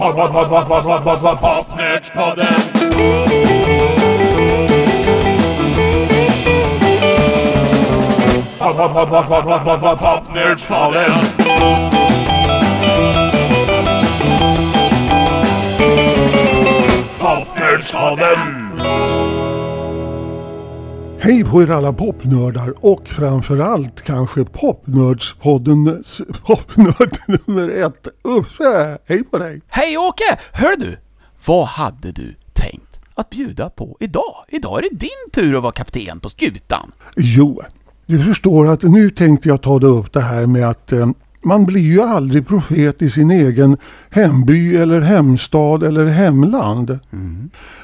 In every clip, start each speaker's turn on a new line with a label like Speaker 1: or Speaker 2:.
Speaker 1: Pod, pod, pod, pod, pod, pod, pod, pod, Popnördspodden! Pod, pod, pod, pod, pod, pod, pod, pod, Popnördspodden! Popnördspodden!
Speaker 2: Hej på er alla popnördar och framförallt kanske Popnördspoddens popnörd nummer ett, Uffe. Hej på dig!
Speaker 3: Hej Åke! Hör du! Vad hade du tänkt att bjuda på idag? Idag är det din tur att vara kapten på skutan.
Speaker 2: Jo, du förstår att nu tänkte jag ta upp det här med att eh, man blir ju aldrig profet i sin egen hemby eller hemstad eller hemland.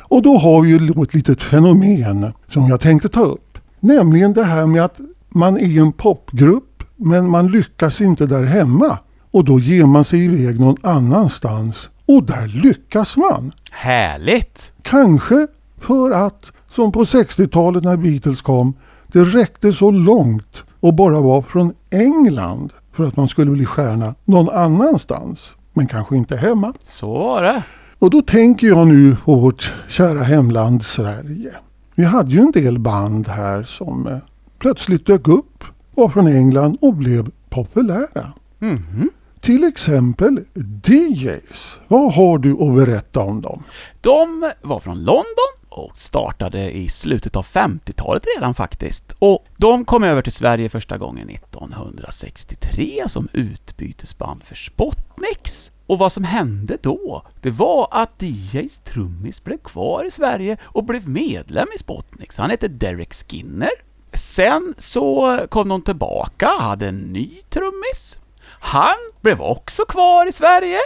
Speaker 2: Och då har vi ju ett litet fenomen som jag tänkte ta upp. Nämligen det här med att man är en popgrupp men man lyckas inte där hemma. Och då ger man sig iväg någon annanstans och där lyckas man.
Speaker 3: Härligt!
Speaker 2: Kanske för att, som på 60-talet när Beatles kom, det räckte så långt och bara var från England för att man skulle bli stjärna någon annanstans. Men kanske inte hemma.
Speaker 3: Så var det.
Speaker 2: Och då tänker jag nu på vårt kära hemland Sverige. Vi hade ju en del band här som eh, plötsligt dök upp, var från England och blev populära.
Speaker 3: Mhm.
Speaker 2: Till exempel DJs. Vad har du att berätta om dem?
Speaker 3: De var från London och startade i slutet av 50-talet redan faktiskt. Och de kom över till Sverige första gången 1963 som utbytesband för Spotnix. Och vad som hände då, det var att DJs trummis blev kvar i Sverige och blev medlem i Spotnix. Han hette Derek Skinner. Sen så kom de tillbaka, hade en ny trummis. Han blev också kvar i Sverige.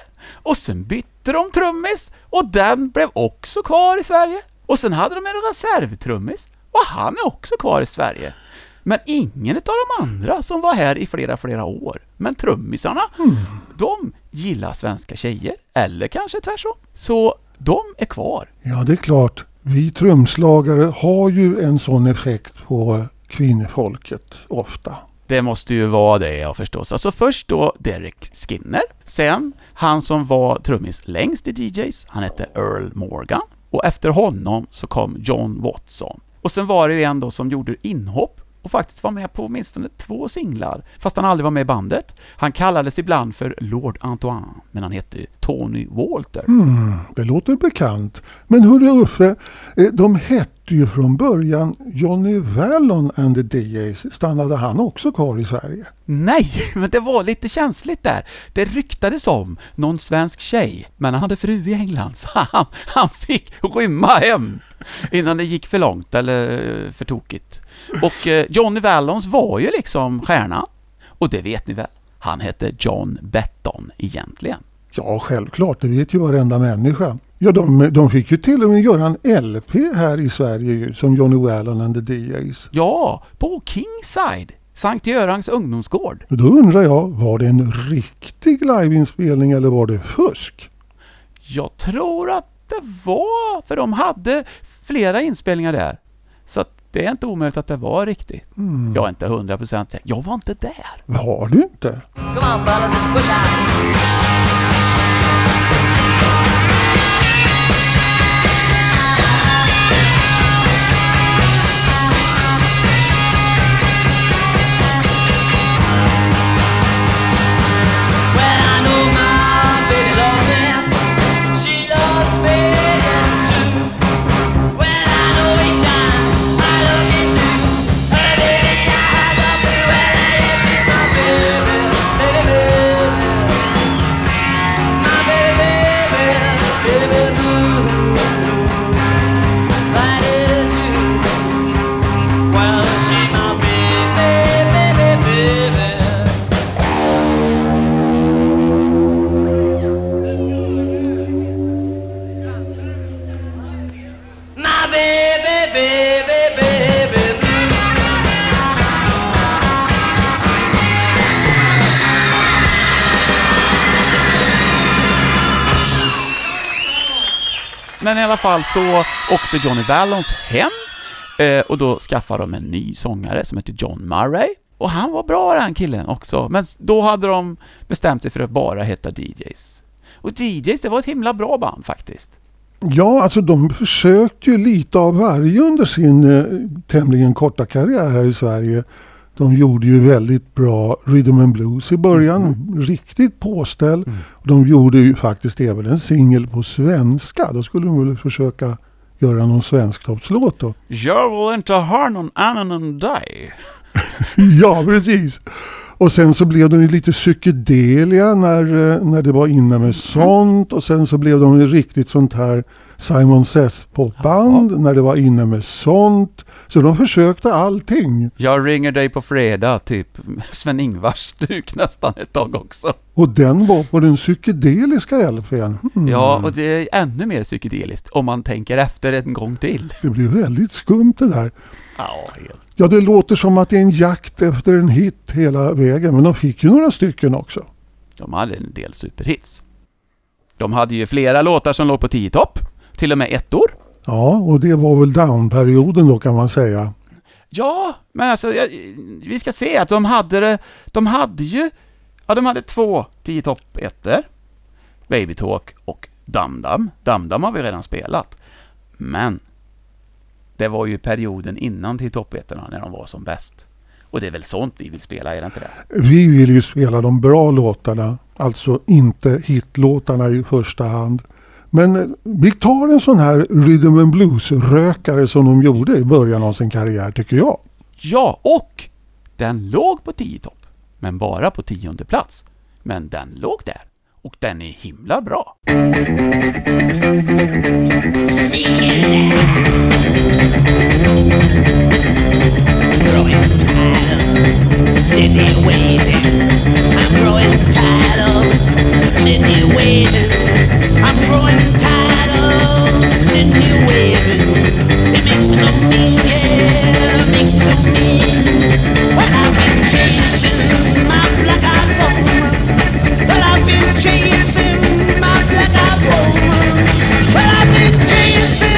Speaker 3: Och sen bytte de trummis och den blev också kvar i Sverige. Och sen hade de en reservtrummis och han är också kvar i Sverige. Men ingen av de andra som var här i flera, flera år. Men trummisarna, de gillar svenska tjejer. Eller kanske tvärtom. Så de är kvar.
Speaker 2: Ja, det är klart. Vi trumslagare har ju en sån effekt på kvinnofolket ofta.
Speaker 3: Det måste ju vara det jag förstås. Alltså först då Derek Skinner. Sen han som var trummis längst i DJs, han hette Earl Morgan. Och efter honom så kom John Watson. Och sen var det ju en då som gjorde inhopp och faktiskt var med på åtminstone två singlar, fast han aldrig var med i bandet. Han kallades ibland för Lord Antoine, men han hette Tony Walter.
Speaker 2: Hmm, det låter bekant. Men hörru Uffe, eh, de hette ju från början Johnny Vallon and the DJs. Stannade han också kvar i Sverige?
Speaker 3: Nej, men det var lite känsligt där. Det ryktades om någon svensk tjej, men han hade fru i England, så han, han fick rymma hem innan det gick för långt eller för tokigt. Och eh, Johnny Vallons var ju liksom stjärnan. Och det vet ni väl? Han hette John Betton egentligen.
Speaker 2: Ja, självklart. Det vet ju varenda människa. Ja, de, de fick ju till och med göra en LP här i Sverige ju, som Johnny Wallon and the DJs.
Speaker 3: Ja, på Kingside, Sankt Görans ungdomsgård.
Speaker 2: Då undrar jag, var det en riktig liveinspelning eller var det fusk?
Speaker 3: Jag tror att det var, för de hade flera inspelningar där. Så att det är inte omöjligt att det var riktigt. Jag är inte hundra procent säker. Jag var inte där.
Speaker 2: Var du inte?
Speaker 3: Fall så åkte Johnny Vallons hem eh, och då skaffade de en ny sångare som heter John Murray. Och han var bra den killen också, men då hade de bestämt sig för att bara heta DJs. Och DJs, det var ett himla bra band faktiskt.
Speaker 2: Ja, alltså de försökte ju lite av varje under sin eh, tämligen korta karriär här i Sverige. De gjorde ju väldigt bra rhythm and blues i början. Riktigt påställ. De gjorde ju faktiskt även en singel på svenska. Då skulle de väl försöka göra någon svensktoppslåt då.
Speaker 3: Jag vill inte ha någon annan än dig.
Speaker 2: Ja, precis. Och sen så blev de ju lite psykedelia när, eh, när det var inne med sånt. Och sen så blev de ju riktigt sånt här Simon Says popband när det var inne med sånt. Så de försökte allting.
Speaker 3: Jag ringer dig på fredag, typ Sven-Ingvars stuk nästan ett tag också.
Speaker 2: Och den var på den psykedeliska LPn. Mm.
Speaker 3: Ja, och det är ännu mer psykedeliskt om man tänker efter en gång till.
Speaker 2: Det blev väldigt skumt det där.
Speaker 3: Ja, helt.
Speaker 2: Ja, det låter som att det är en jakt efter en hit hela vägen. Men de fick ju några stycken också.
Speaker 3: De hade en del superhits. De hade ju flera låtar som låg på tio topp, till och med ettor.
Speaker 2: Ja, och det var väl downperioden då kan man säga.
Speaker 3: Ja, men alltså, jag, vi ska se att de hade det, de hade ju, ja de hade två tio topp ettor. Baby Talk och Dam Dam. Dam Dam har vi redan spelat. Men, det var ju perioden innan till toppettorna när de var som bäst. Och det är väl sånt vi vill spela, är det inte det?
Speaker 2: Vi vill ju spela de bra låtarna, alltså inte hitlåtarna i första hand. Men vi tar en sån här rhythm and blues-rökare som de gjorde i början av sin karriär tycker jag.
Speaker 3: Ja, och den låg på tio topp, men bara på tionde plats. Men den låg där. Och den är himla bra.
Speaker 4: growing tired, sitting waiting. I'm growing tired of I'm growing tired of waiting. It makes me so mean, yeah, it makes me so mean. Well, I've been chasing my black-eyed woman. Well, I've been chasing my black-eyed woman. Well, I've been chasing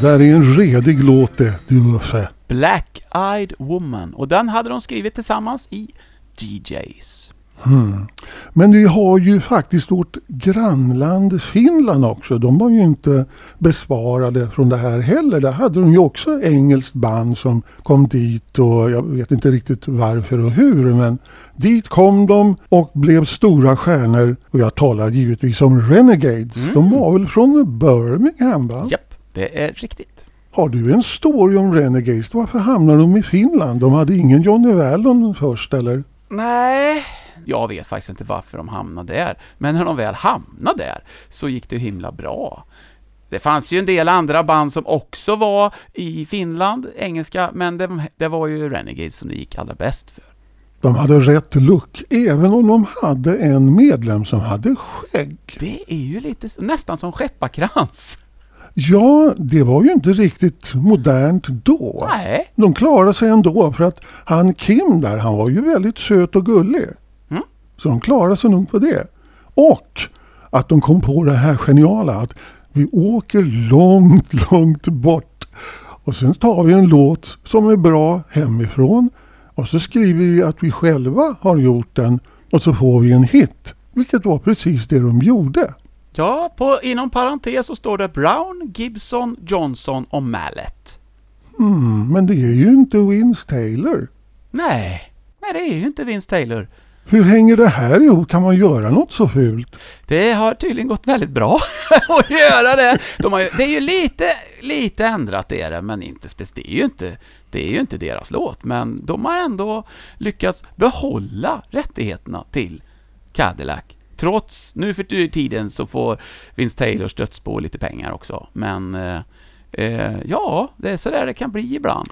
Speaker 2: Det där är en redig låt det, du Uffe.
Speaker 3: Black Eyed Woman. Och den hade de skrivit tillsammans i DJs.
Speaker 2: Men vi har ju faktiskt vårt grannland Finland också. De var ju inte besvarade från det här heller. Där hade de ju också engelskt band som kom dit och jag vet inte riktigt varför och hur. Men dit kom de och blev stora stjärnor. Och jag talar givetvis om Renegades. De var väl från Birmingham va?
Speaker 3: Japp, det är riktigt.
Speaker 2: Har du en story om Renegades? Varför hamnade de i Finland? De hade ingen Johnny Wallon först eller?
Speaker 3: Nej, jag vet faktiskt inte varför de hamnade där. Men när de väl hamnade där så gick det himla bra. Det fanns ju en del andra band som också var i Finland, engelska, men det, det var ju Renegades som det gick allra bäst för.
Speaker 2: De hade rätt look även om de hade en medlem som hade skägg.
Speaker 3: Det är ju lite nästan som skepparkrans.
Speaker 2: Ja, det var ju inte riktigt modernt då.
Speaker 3: Nej.
Speaker 2: De klarade sig ändå för att han Kim där, han var ju väldigt söt och gullig.
Speaker 3: Mm.
Speaker 2: Så de klarade sig nog på det. Och att de kom på det här geniala att vi åker långt, långt bort. Och sen tar vi en låt som är bra hemifrån. Och så skriver vi att vi själva har gjort den. Och så får vi en hit. Vilket var precis det de gjorde.
Speaker 3: Ja, på, inom parentes så står det Brown, Gibson, Johnson och Mallet.
Speaker 2: Mm, men det är ju inte Vince Taylor.
Speaker 3: Nej, nej det är ju inte Vince Taylor.
Speaker 2: Hur hänger det här ihop? Kan man göra något så fult?
Speaker 3: Det har tydligen gått väldigt bra att göra det. De ju, det är ju lite, lite ändrat det är det, men inte spec- det är ju inte, det är ju inte deras låt. Men de har ändå lyckats behålla rättigheterna till Cadillac. Trots, nu för tiden så får Vince Taylors dödsbo lite pengar också. Men eh, eh, ja, det är sådär det kan bli ibland.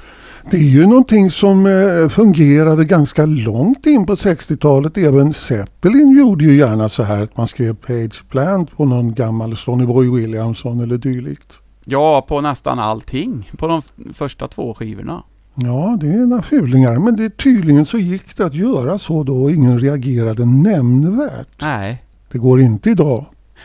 Speaker 2: Det är ju någonting som eh, fungerade ganska långt in på 60-talet. Även Zeppelin gjorde ju gärna så här att man skrev Page Plant på någon gammal Sonny Boy Williamson eller dylikt.
Speaker 3: Ja, på nästan allting. På de första två skivorna.
Speaker 2: Ja, det är några fulingar. Men det, tydligen så gick det att göra så då och ingen reagerade nämnvärt.
Speaker 3: Nej.
Speaker 2: Det går inte idag.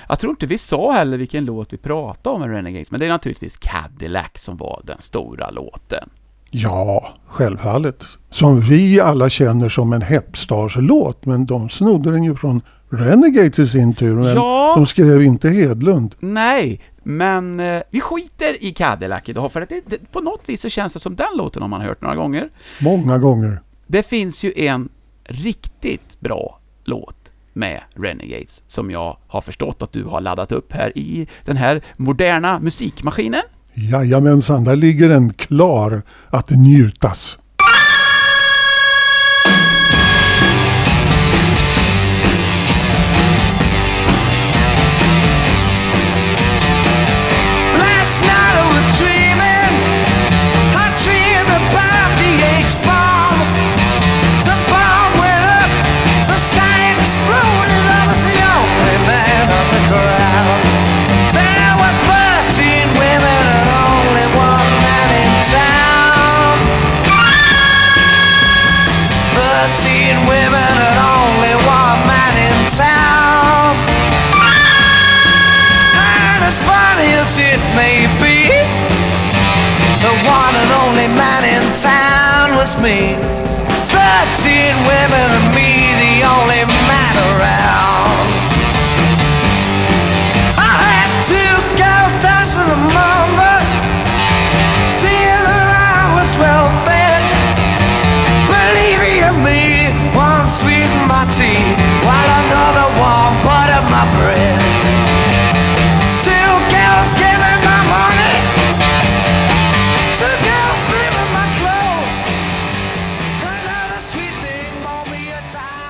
Speaker 3: Jag tror inte vi sa heller vilken låt vi pratade om med Renegades, men det är naturligtvis Cadillac som var den stora låten.
Speaker 2: Ja, självfallet. Som vi alla känner som en Hepstars-låt. Men de snodde den ju från Renegades i sin tur. Men
Speaker 3: Ja.
Speaker 2: de skrev inte Hedlund.
Speaker 3: Nej, men eh, vi skiter i Cadillac idag, för att det, det, på något vis så känns det som den låten har man hört några gånger.
Speaker 2: Många gånger.
Speaker 3: Det finns ju en riktigt bra låt med Renegades som jag har förstått att du har laddat upp här i den här moderna musikmaskinen.
Speaker 2: Jajamensan, där ligger den klar att njutas.
Speaker 4: Me. Thirteen women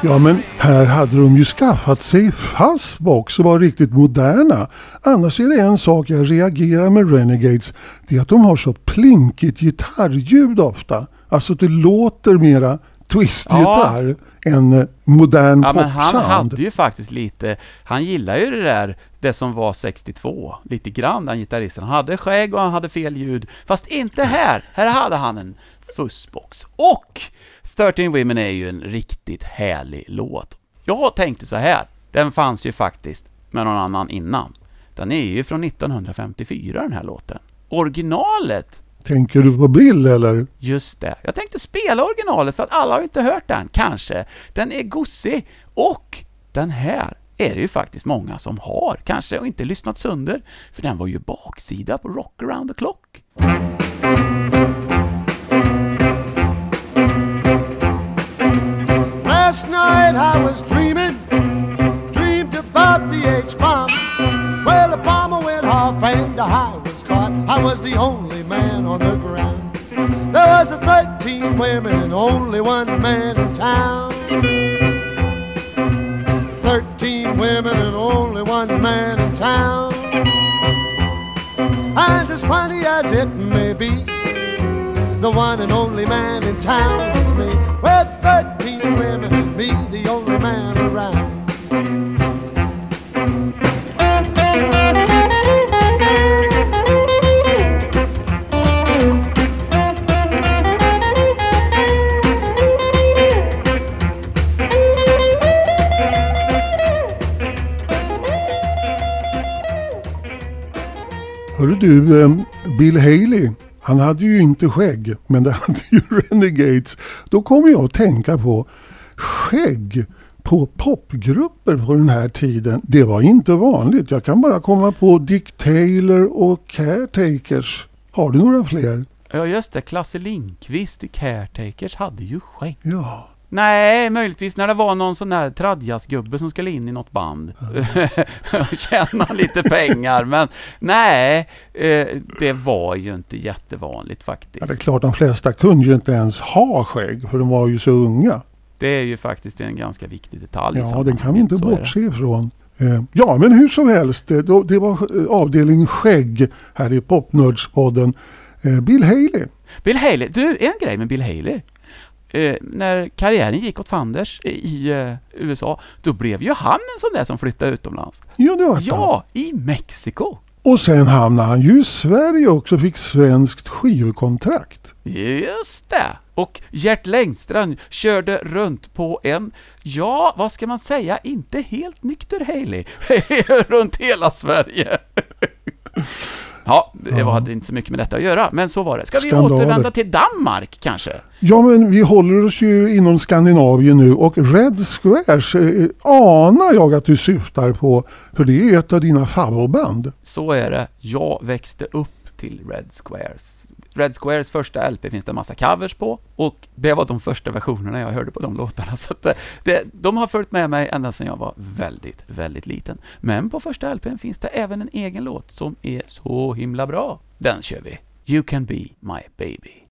Speaker 2: Ja, men här hade de ju skaffat sig fastbox och var riktigt moderna. Annars är det en sak jag reagerar med Renegades. Det är att de har så plinkigt gitarrljud ofta. Alltså det låter mera twistgitarr än eh, modern
Speaker 3: Ja, men han
Speaker 2: popsound.
Speaker 3: hade ju faktiskt lite, han gillar ju det där, det som var 62, lite grann den gitarristen. Han hade skägg och han hade fel ljud, fast inte här. Här hade han en fussbox. Och 13 Women är ju en riktigt härlig låt. Jag tänkte så här, den fanns ju faktiskt med någon annan innan. Den är ju från 1954 den här låten. Originalet
Speaker 2: Tänker du på Bill eller?
Speaker 3: Just det. Jag tänkte spela originalet för att alla har ju inte hört den, kanske. Den är gossig och den här är det ju faktiskt många som har, kanske, och inte lyssnat sönder. För den var ju baksida på Rock around the clock.
Speaker 5: Night I was dreaming, dreamed about the H bomb. Well, the bomber went off and I was caught. I was the only man on the ground. There was a 13 women and only one man in town. 13 women and only one man in town. And as funny as it may be, the one and only man in town
Speaker 2: du, eh, Bill Haley, han hade ju inte skägg, men det hade ju Renegades. Då kommer jag att tänka på skägg på popgrupper på den här tiden. Det var inte vanligt. Jag kan bara komma på Dick Taylor och Caretakers. Har du några fler?
Speaker 3: Ja, just det. Klasse Lindqvist i Caretakers hade ju skägg.
Speaker 2: Ja.
Speaker 3: Nej, möjligtvis när det var någon sån där tradjazzgubbe som skulle in i något band och tjäna lite pengar, men nej, eh, det var ju inte jättevanligt
Speaker 2: ja,
Speaker 3: faktiskt.
Speaker 2: det är klart de flesta kunde ju inte ens ha skägg för de var ju så unga.
Speaker 3: Det är ju faktiskt en ganska viktig detalj
Speaker 2: Ja, det
Speaker 3: sammanhanget,
Speaker 2: kan vi inte bortse ifrån. Eh, Ja, men hur som helst, eh, det var avdelning skägg här i Popnördspodden. Bill Haley.
Speaker 3: Bill Haley, du, en grej med Bill Haley. Eh, när karriären gick åt fanders i eh, USA, då blev ju han en sån där som flyttade utomlands.
Speaker 2: Ja, det var han.
Speaker 3: Ja, i Mexiko.
Speaker 2: Och sen hamnade han ju i Sverige också och fick svenskt skivkontrakt.
Speaker 3: Just det! Och Gert Längstrand körde runt på en, ja, vad ska man säga, inte helt nykter Haley, runt hela Sverige. Ja, det var inte så mycket med detta att göra, men så var det. Ska vi
Speaker 2: Skandaler.
Speaker 3: återvända till Danmark kanske?
Speaker 2: Ja men vi håller oss ju inom Skandinavien nu och Red Squares eh, anar jag att du syftar på. För det är ett av dina favoritband.
Speaker 3: Så är det. Jag växte upp till Red Squares. Red Squares första LP finns det en massa covers på och det var de första versionerna jag hörde på de låtarna. Så att det, det, de har följt med mig ända sedan jag var väldigt, väldigt liten. Men på första LPn finns det även en egen låt som är så himla bra. Den kör vi. You can be my baby.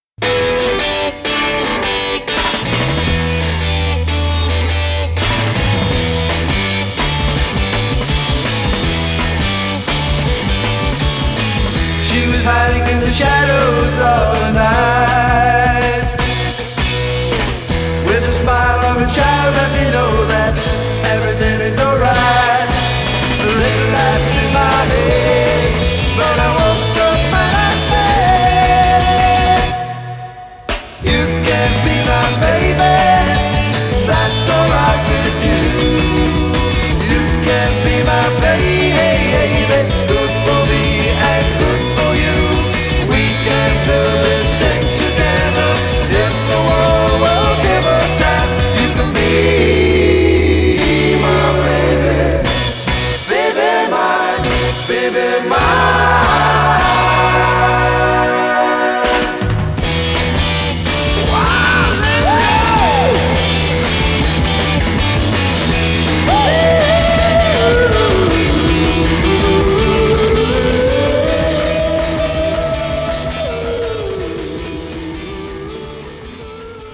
Speaker 6: She was hiding in the shadows of the night. With a smile of a child let me know that baby mine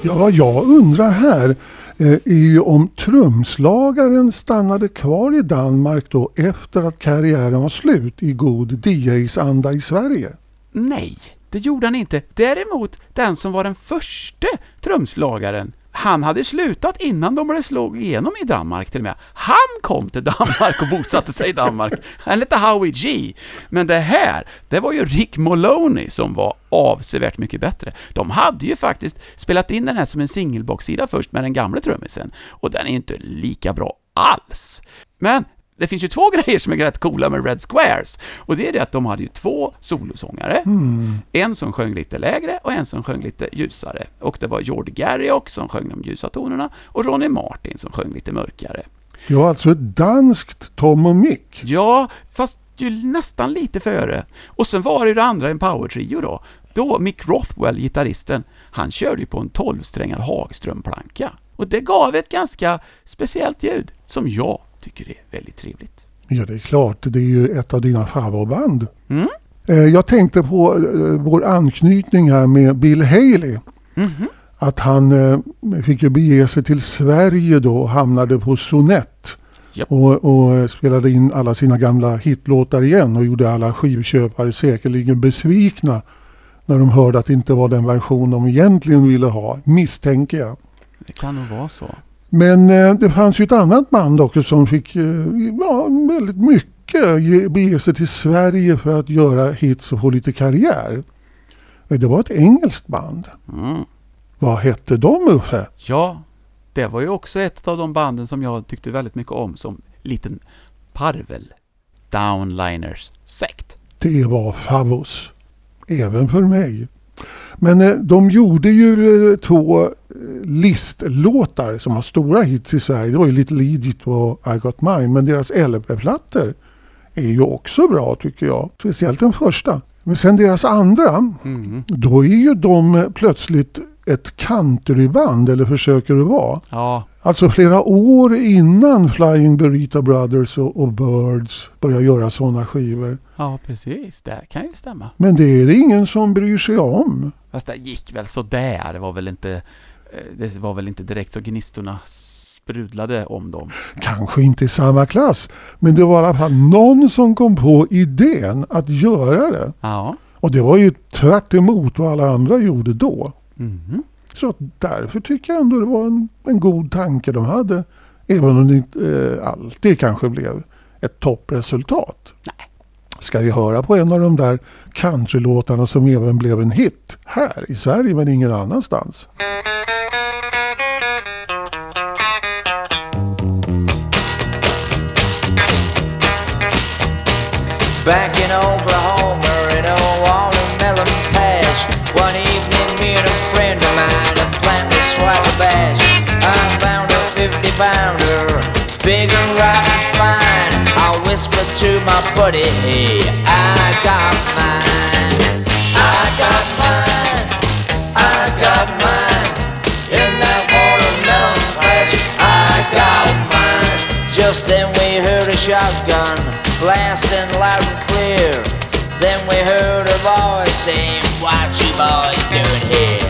Speaker 2: Ja, vad jag undrar här. Eh, är ju om trumslagaren stannade kvar i Danmark då efter att karriären var slut i god DJs-anda i Sverige.
Speaker 3: Nej, det gjorde han inte. Däremot den som var den första trumslagaren, han hade slutat innan de slog igenom i Danmark till och med. Han kom till Danmark och bosatte sig i Danmark. Han hette Howie G. Men det här, det var ju Rick Moloney som var avsevärt mycket bättre. De hade ju faktiskt spelat in den här som en singelboxsida först med den gamla trummisen. Och den är inte lika bra alls. Men det finns ju två grejer som är rätt coola med Red Squares. Och det är det att de hade ju två solosångare. En som sjöng lite lägre och en som sjöng lite ljusare. Och det var George Garriock som sjöng de ljusa tonerna och Ronnie Martin som sjöng lite mörkare.
Speaker 2: Var alltså ett danskt Tom och Mick.
Speaker 3: Ja, fast ju nästan lite före. Och sen var det ju det andra, en power-trio då. Då Mick Rothwell, gitarristen, han körde ju på en 12-strängad Hagström-planka. Och det gav ett ganska speciellt ljud, som jag tycker är väldigt trevligt.
Speaker 2: Ja, det är klart. Det är ju ett av dina favoritband.
Speaker 3: Mm.
Speaker 2: Eh, Jag tänkte på eh, vår anknytning här med Bill Haley.
Speaker 3: Mhm.
Speaker 2: Att han eh, fick ju bege sig till Sverige då och hamnade på Sonett.
Speaker 3: Japp.
Speaker 2: Och, och spelade in alla sina gamla hitlåtar igen och gjorde alla skivköpare säkerligen besvikna. När de hörde att det inte var den version de egentligen ville ha, misstänker jag.
Speaker 3: Det kan nog vara så.
Speaker 2: Men eh, det fanns ju ett annat band också som fick eh, ja, väldigt mycket ge- bege sig till Sverige för att göra hits och få lite karriär. Eh, Det var ett engelskt band.
Speaker 3: Mm.
Speaker 2: Vad hette de Uffe?
Speaker 3: Ja, det var ju också ett av de banden som jag tyckte väldigt mycket om som liten parvel. Downliners sekt.
Speaker 2: Det var Favos. Även för mig. Men eh, de gjorde ju eh, två eh, listlåtar som var stora hits i Sverige. Det var ju Little Egypt och I Got Mine. Men deras LP-plattor är ju också bra tycker jag. Speciellt den första. Men sen deras andra,
Speaker 3: Mhm.
Speaker 2: då är ju de plötsligt ett countryband, eller försöker att vara.
Speaker 3: Ja,
Speaker 2: Alltså flera år innan Flying Burrito Brothers och, och Birds började göra sådana skivor.
Speaker 3: Ja precis. Det kan ju stämma.
Speaker 2: Men det är det ingen som bryr sig om.
Speaker 3: Fast det gick väl så där. Det var väl inte, eh, det var väl inte direkt så gnistorna sprudlade om dem.
Speaker 2: Kanske inte i samma klass, men det var i alla fall någon som kom på idén att göra det.
Speaker 3: Ja.
Speaker 2: Och det var ju tvärt emot vad alla andra gjorde då.
Speaker 3: Mhm.
Speaker 2: Så därför tycker jag ändå det var en, en god tanke de hade. Även om det inte eh, alltid kanske blev ett toppresultat.
Speaker 3: Nej.
Speaker 2: Ska vi höra på en av de där countrylåtarna som även blev en hit här i Sverige men ingen annanstans.
Speaker 6: Back in Oklahoma in a watermelon patch. One evening, me and a friend of mine a planned to swap a bash. I found a 50 pounder, big and right. I whispered to my buddy, hey, I got mine. I got mine. I got mine. In that watermelon patch, I got mine. Just then we heard a shotgun blasting loud and clear. Then we heard a voice saying, What you boys doing here?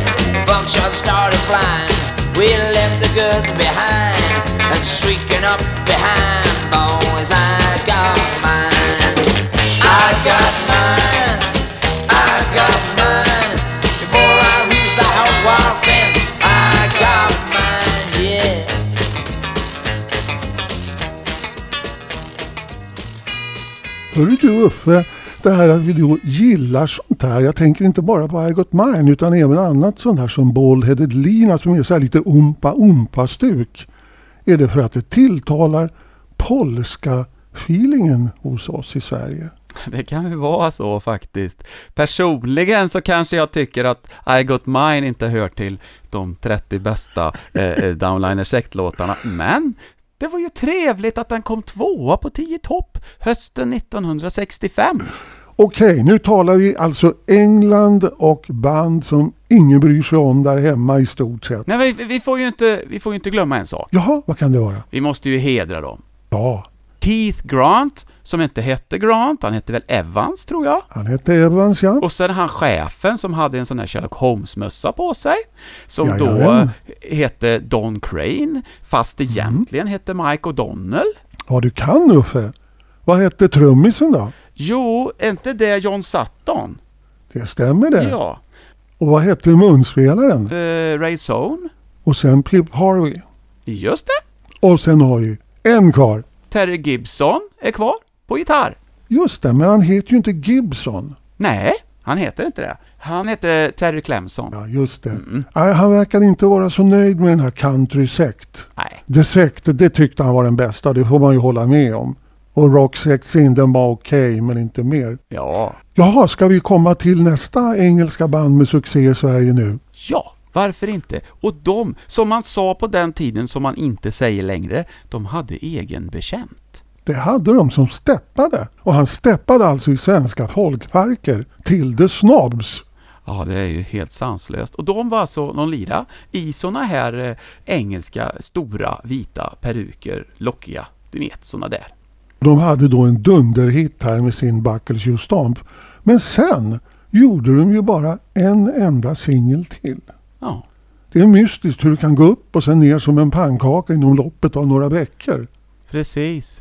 Speaker 6: Buckshot started flying. We left the goods behind and streaking up behind, boys. I
Speaker 2: Hörru du Uffe, det här att vi då gillar sånt här. Jag tänker inte bara på I Got Mine utan även annat sånt här som Bald-Headed Lina som är så här lite umpa-umpa-stuk. Är det för att det tilltalar polska feelingen hos oss i Sverige?
Speaker 3: Det kan ju vara så faktiskt. Personligen så kanske jag tycker att I Got Mine inte hör till de 30 bästa eh, eh, Downliner Sect-låtarna, men det var ju trevligt att den kom tvåa på 10 topp hösten 1965.
Speaker 2: Okej, nu talar vi alltså England och band som ingen bryr sig om där hemma i stort sett.
Speaker 3: Nej, vi, vi, får ju inte, vi får ju inte glömma en sak.
Speaker 2: Jaha, vad kan det vara?
Speaker 3: Vi måste ju hedra dem.
Speaker 2: Ja,
Speaker 3: Keith Grant, som inte hette Grant, han hette väl Evans tror jag.
Speaker 2: han hette Evans ja.
Speaker 3: Och sen han chefen som hade en sån här Sherlock Holmes-mössa på sig. Som då
Speaker 2: Jajamän.
Speaker 3: hette Don Crane, fast egentligen hette Mike O'Donnell.
Speaker 2: Ja, du kan Uffe. Vad hette trummisen då?
Speaker 3: Jo, är inte det John Sutton?
Speaker 2: Det stämmer det.
Speaker 3: Ja.
Speaker 2: Och vad hette munspelaren?
Speaker 3: Uh, Ray Zone?
Speaker 2: Och sen Pip Harvey.
Speaker 3: Just det.
Speaker 2: Och sen har vi en kvar.
Speaker 3: Terry Gibson är kvar på gitarr.
Speaker 2: Just det, men han heter ju inte Gibson.
Speaker 3: Nej, han heter inte det. Han heter Terry Clemson.
Speaker 2: Ja, just det. Nej, han verkar inte vara så nöjd med den här Country Sect.
Speaker 3: Nej.
Speaker 2: The Sect, det tyckte han var den bästa, det får man ju hålla med om. Och Rock Sect Sin, den var okej, men inte mer.
Speaker 3: Ja.
Speaker 2: Jaha, ska vi komma till nästa engelska band med succé i Sverige nu?
Speaker 3: Ja, varför inte? Och de, som man sa på den tiden som man inte säger längre, de hade egen bekänt.
Speaker 2: Det hade de som steppade. Och han steppade alltså i svenska folkparker till The Snobs.
Speaker 3: Ja, det är ju helt sanslöst. Och de var alltså, de lira i såna här eh, engelska stora vita peruker, lockiga, du vet, såna där.
Speaker 2: De hade då en dunderhit här med sin Buckles You Stomp. Men sen gjorde de ju bara en enda singel till.
Speaker 3: Ja,
Speaker 2: Det är mystiskt hur det kan gå upp och sen ner som en pannkaka inom loppet av några veckor.
Speaker 3: precis.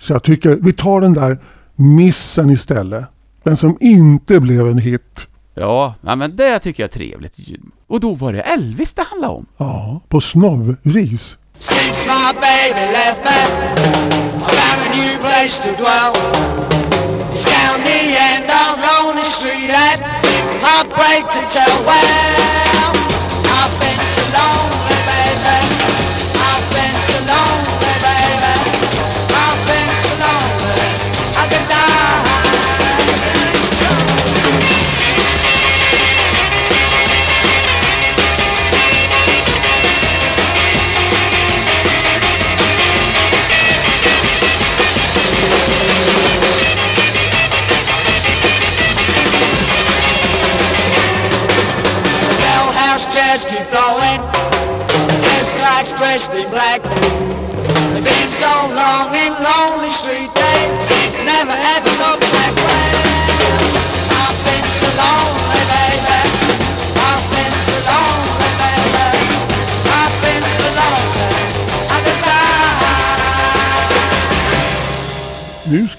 Speaker 2: Så jag tycker vi tar den där missen istället. Den som inte blev en hit.
Speaker 3: Ja, men det tycker jag är trevligt. Och då var det Elvis det handlade om.
Speaker 2: Ja, på snobbvis.
Speaker 6: Since my baby left me, I found a new place to dwell. It's down the end of Lonely Street at Heartbreak to tell. Well, I've been so lonely, baby. I've been so lonely,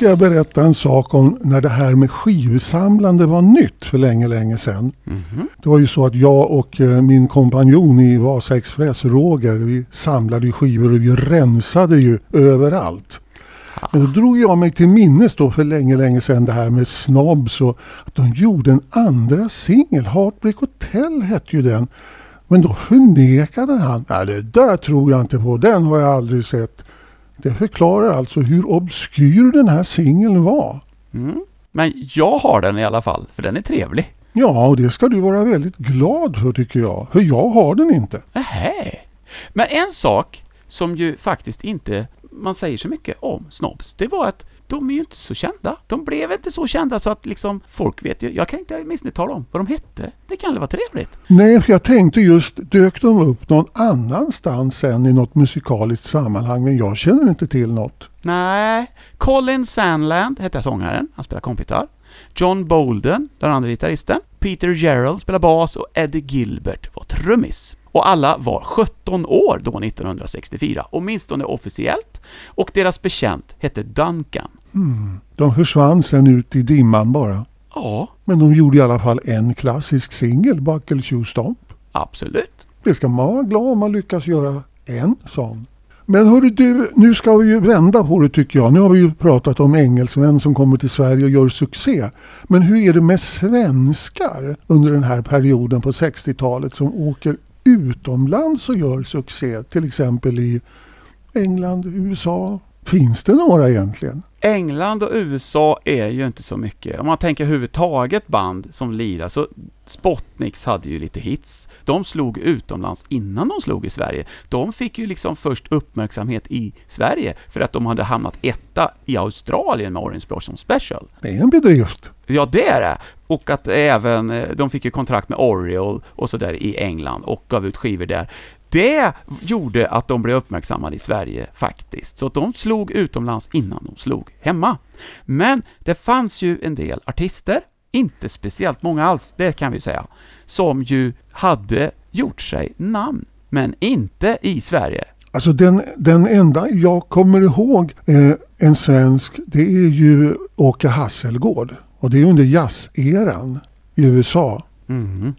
Speaker 2: ska jag berätta en sak om när det här med skivsamlande var nytt för länge, länge sedan. Det var ju så att jag och eh, min kompanjon i Vasa Express, Roger, vi samlade ju skivor och vi rensade ju överallt. Men då drog jag mig till minnes då för länge, länge sedan det här med Snobs och att de gjorde en andra singel. Heartbreak Hotel hette ju den. Men då förnekade han. Nej, det där tror jag inte på. Den har jag aldrig sett. Det förklarar alltså hur obskyr den här singeln var.
Speaker 3: Mm. Men jag har den i alla fall, för den är trevlig.
Speaker 2: Ja, och det ska du vara väldigt glad för tycker jag. För jag har den inte.
Speaker 3: Nähä. Men en sak som ju faktiskt inte man säger så mycket om Snobs, det var att de är ju inte så kända. De blev inte så kända så att liksom folk vet ju. Jag kan inte minst tala om vad de hette. Det kan väl vara trevligt?
Speaker 2: Nej, jag tänkte just, dök de upp någon annanstans än i något musikaliskt sammanhang? Men jag känner inte till något.
Speaker 3: Nej. Colin Sandland hette sångaren. Han spelar kompgitarr. John Bolden, den andra gitarristen. Peter Gerald spelar bas och Eddie Gilbert var trummis. Och alla var 17 år då 1964, åtminstone officiellt. Och deras bekänt hette Duncan.
Speaker 2: De försvann sen ut i dimman bara.
Speaker 3: Ja,
Speaker 2: Men de gjorde i alla fall en klassisk singel, Buckle Shoe Stomp.
Speaker 3: absolut.
Speaker 2: Det ska man vara glad om man lyckas göra en sån. Men hörru du, nu ska vi ju vända på det tycker jag. Nu har vi ju pratat om engelsmän som kommer till Sverige och gör succé. Men hur är det med svenskar under den här perioden på 60-talet som åker utomlands och gör succé? Till exempel i England, USA. Finns det några egentligen?
Speaker 3: England och USA är ju inte så mycket. Om man tänker överhuvudtaget band som lirar så Spotniks hade ju lite hits. De slog utomlands innan de slog i Sverige. De fick ju liksom först uppmärksamhet i Sverige för att de hade hamnat etta i Australien med Orange Blossom Special.
Speaker 2: Det är en bedrift.
Speaker 3: Ja, det är det. Och att även, eh, de fick ju kontrakt med Oriole och sådär i England och gav ut skivor där. Det gjorde att de blev uppmärksammade i Sverige faktiskt. Så att de slog utomlands innan de slog hemma. Men det fanns ju en del artister, inte speciellt många alls, det kan vi säga, som ju hade gjort sig namn, men inte i Sverige.
Speaker 2: Alltså den, den enda jag kommer ihåg eh, en svensk, det är ju Åke Hasselgård. Och det är under jazzeran i USA.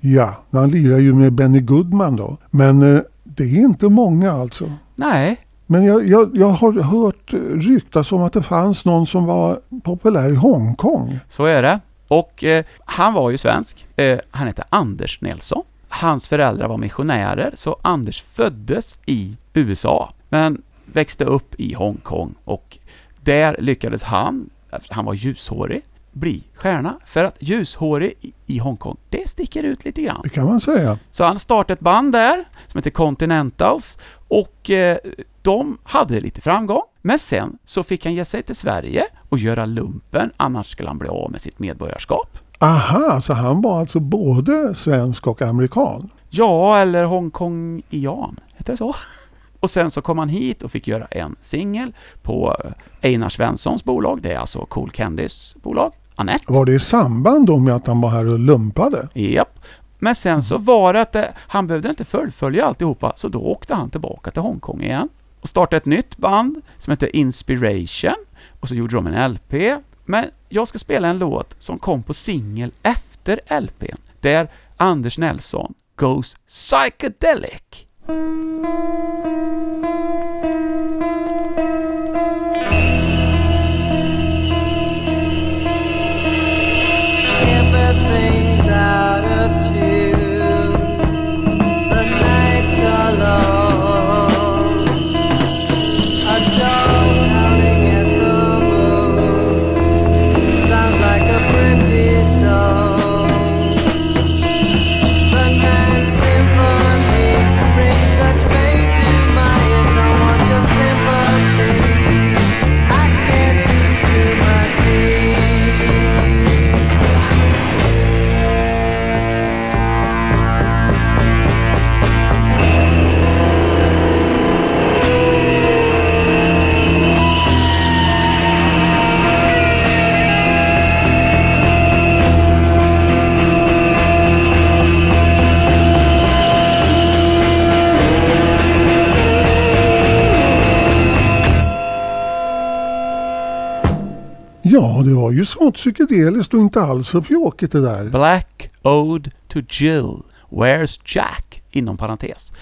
Speaker 2: Ja, han lirar ju med Benny Goodman då. Men eh, det är inte många alltså.
Speaker 3: Nej,
Speaker 2: Men jag, jag, jag har hört ryktas om att det fanns någon som var populär i Hongkong.
Speaker 3: Så är det. Och eh, han var ju svensk. Eh, han hette Anders Nilsson. Hans föräldrar var missionärer, så Anders föddes i USA, men växte upp i Hongkong och där lyckades han, han var ljushårig, bli stjärna. För att ljushårig i- Hongkong, det sticker ut lite grann.
Speaker 2: Det kan man säga.
Speaker 3: Så han startade ett band där som heter Continentals och eh, de hade lite framgång. Men sen så fick han ge sig till Sverige och göra lumpen, annars skulle han bli av med sitt medborgarskap.
Speaker 2: Aha, så han var alltså både svensk och amerikan.
Speaker 3: Ja, eller Hongkongian, heter det så? Och sen så kom han hit och fick göra en singel på eh, Einar Svenssons bolag, det är alltså Cool Candys bolag, Anette.
Speaker 2: Var det i samband då med att han var här och lumpade?
Speaker 3: Japp. Men sen så var det att det, han behövde inte fullfölja alltihopa, så då åkte han tillbaka till Hongkong igen och startade ett nytt band som heter Inspiration och så gjorde de en LP. Men jag ska spela en låt som kom på singel efter LPn, där Anders Nelson goes psychedelic.
Speaker 2: Ja, det var ju smått psykedeliskt och inte alls så pjåkigt det där.
Speaker 3: Black Ode to Jill, Where's Jack? Inom parentes,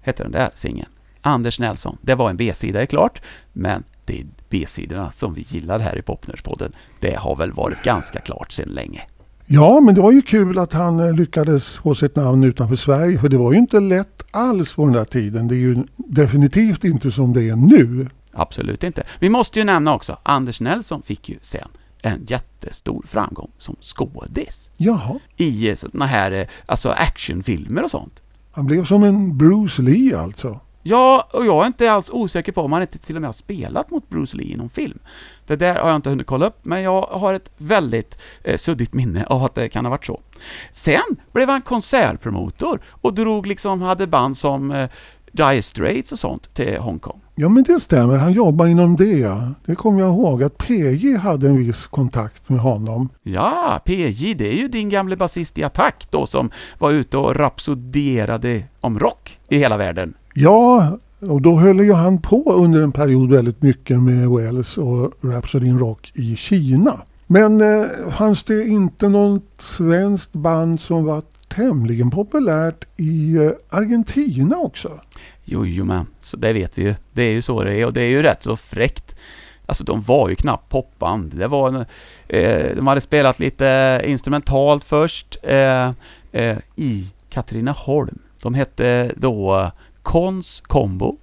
Speaker 3: hette den där singeln. Anders Nelson, det var en B-sida är klart, men alltid B-sidorna som vi gillar här i Popnörspodden. Det har väl varit ganska klart sedan länge.
Speaker 2: Ja, men det var ju kul att han eh, lyckades få sitt namn utanför Sverige. För det var ju inte lätt alls på den där tiden. Det är ju definitivt inte som det är nu.
Speaker 3: Absolut inte. Vi måste ju nämna också, Anders Nelson fick ju sen en jättestor framgång som skådis
Speaker 2: Jaha,
Speaker 3: i såna här eh, alltså actionfilmer och sånt.
Speaker 2: han blev som en Bruce Lee alltså.
Speaker 3: Ja, och jag är inte alls osäker på om han inte till och med har spelat mot Bruce Lee i någon film. Det där har jag inte hunnit kolla upp, men jag har ett väldigt eh, suddigt minne av att det kan ha varit så. Sen blev han konsertpromotor och drog liksom, hade band som eh, Dire Straits och sånt till Hongkong.
Speaker 2: Ja men det stämmer, han jobbar inom det. Det kommer jag ihåg att PJ hade en viss kontakt med honom.
Speaker 3: Ja, PJ, det är ju din gamle basist i Attack då som var ute och rapsoderade om rock i hela världen.
Speaker 2: Ja, och då höll ju han på under en period väldigt mycket med Wells och Rhapsody in Rock i Kina. Men eh, fanns det inte något svenskt band som var tämligen populärt i eh, Argentina också?
Speaker 3: Jojomän, så det vet vi ju. Det är ju så det är och det är ju rätt så fräckt. Alltså de var ju knappt popband. Det var en, eh, de hade spelat lite instrumentalt först eh, eh, i Katrineholm. De hette då Kons Combo.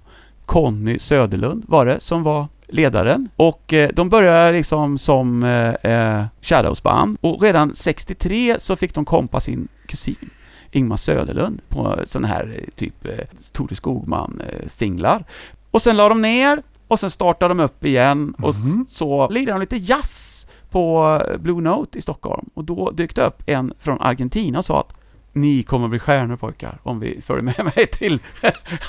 Speaker 3: Conny Söderlund var det som var ledaren och eh, de började liksom som eh, eh Shadows-band och redan 63 så fick de kompa sin kusin Ingmar Söderlund på sån här eh, typ eh, Tore Skogman-singlar. Och sen la de ner och sen startade de upp igen och
Speaker 2: Mhm.
Speaker 3: så lirade de lite jazz på eh, Blue Note i Stockholm och då dök det upp en från Argentina och sa att ni kommer bli stjärnor pojkar om vi följer med mig till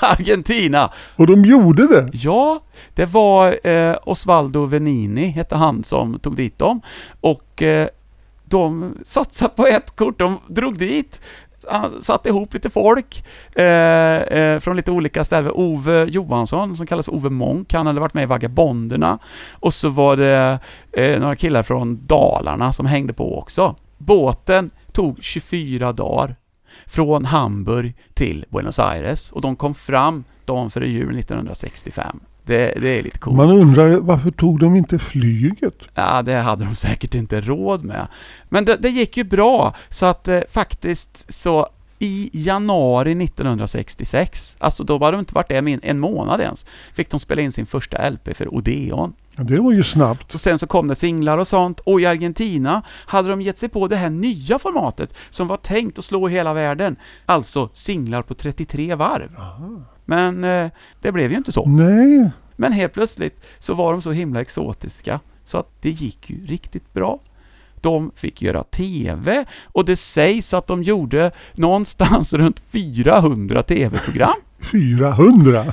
Speaker 3: Argentina.
Speaker 2: Och de gjorde det!
Speaker 3: Ja, det var eh, Osvaldo Venini, hette han, som tog dit dem. Och eh, de satsade på ett kort, de drog dit, han satte ihop lite folk eh, eh, från lite olika ställen. Ove Johansson, som kallas för Ove Monk, han hade varit med i Vagabonderna. Och så var det eh, några killar från Dalarna som hängde på också. Båten tog 24 dagar från Hamburg till Buenos Aires och de kom fram dagen före jul 1965. Det, det är lite coolt.
Speaker 2: Man undrar varför tog de inte flyget?
Speaker 3: Ja, det hade de säkert inte råd med. Men det, det gick ju bra, så att eh, faktiskt så i januari 1966, alltså då hade de inte varit där med en månad ens, fick de spela in sin första LP för Odeon.
Speaker 2: Ja, det var ju snabbt.
Speaker 3: Och sen så kom det singlar och sånt, och i Argentina hade de gett sig på det här nya formatet som var tänkt att slå hela världen. Alltså singlar på 33 varv. Men eh, det blev ju inte så.
Speaker 2: Nej,
Speaker 3: Men helt plötsligt så var de så himla exotiska så att det gick ju riktigt bra. De fick göra TV och det sägs att de gjorde någonstans runt 400 TV-program.
Speaker 2: 400.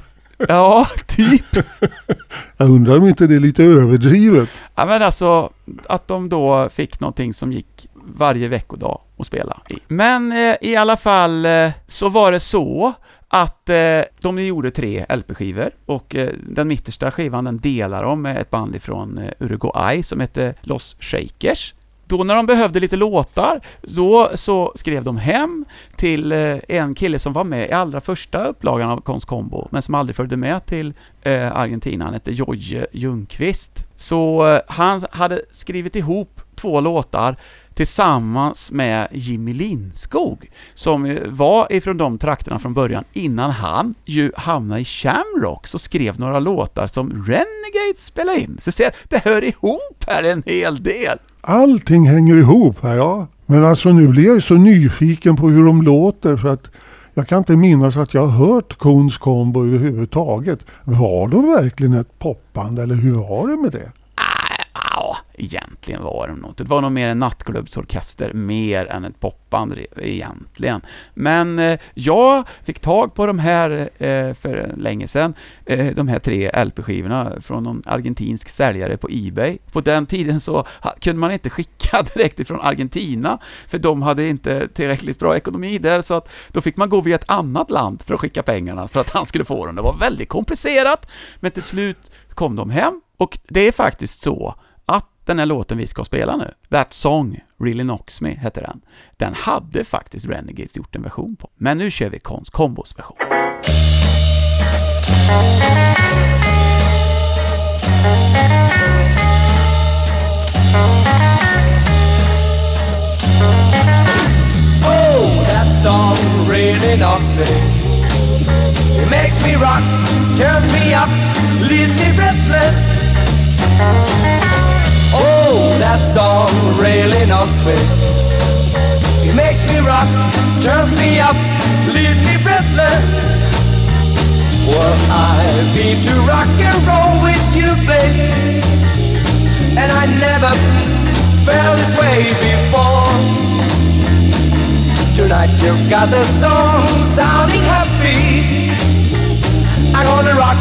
Speaker 3: Ja, typ.
Speaker 2: Jag undrar om inte det är lite överdrivet.
Speaker 3: Ja, men alltså att de då fick någonting som gick varje veckodag att spela i. Men eh, i alla fall eh, så var det så att eh, de gjorde tre LP-skivor och eh, den mittersta skivan den delar de med ett band ifrån eh, Uruguay som hette Los Shakers. Då när de behövde lite låtar, då så skrev de hem till eh, en kille som var med i allra första upplagan av Konst Combo, men som aldrig följde med till Argentina. Han hette Jojje Ljungqvist. Så han hade skrivit ihop två låtar tillsammans med Jimmy Lindskog, som var ifrån de trakterna från början, innan han ju hamnade i Shamrock och skrev några låtar som Renegades spelade in. Så ser, det hör ihop här en hel del.
Speaker 2: Allting hänger ihop här, ja. Men alltså nu blir jag så nyfiken på hur de låter för att jag kan inte minnas att jag har hört Coons Combo överhuvudtaget. Var de verkligen ett popband eller hur var det med det?
Speaker 3: Ja, egentligen var de nog inte. Det var nog mer en nattklubbsorkester, mer än ett popband egentligen. Men eh, jag fick tag på de här eh, för länge sedan, eh, de här tre LP-skivorna från någon argentinsk säljare på Ebay. På den tiden så kunde man inte skicka direkt ifrån Argentina, för de hade inte tillräckligt bra ekonomi där, så att då fick man gå via ett annat land för att skicka pengarna för att han skulle få dem. Det var väldigt komplicerat, men till slut kom de hem och det är faktiskt så den här låten vi ska spela nu, That Song Really Knocks Me, heter den. Den hade faktiskt Renegades gjort en version på, men nu kör vi Kons Combos version.
Speaker 4: Oh,
Speaker 6: that song really knocks me. It makes me rock, turn me up, leaves me breathless. Me. It makes me rock, turns me up, leaves me breathless. Well, I've been to rock and roll with you, babe, and I never felt this way before. Tonight you've got the song sounding happy. I'm gonna rock,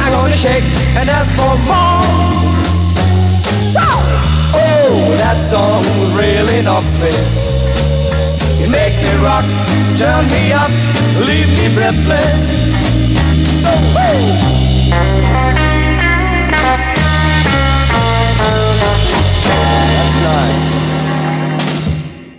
Speaker 6: I'm gonna shake, and ask for more. Oh, that song really knocks me. It make me rock, turn me up, leave me breathless. Oh, That's nice.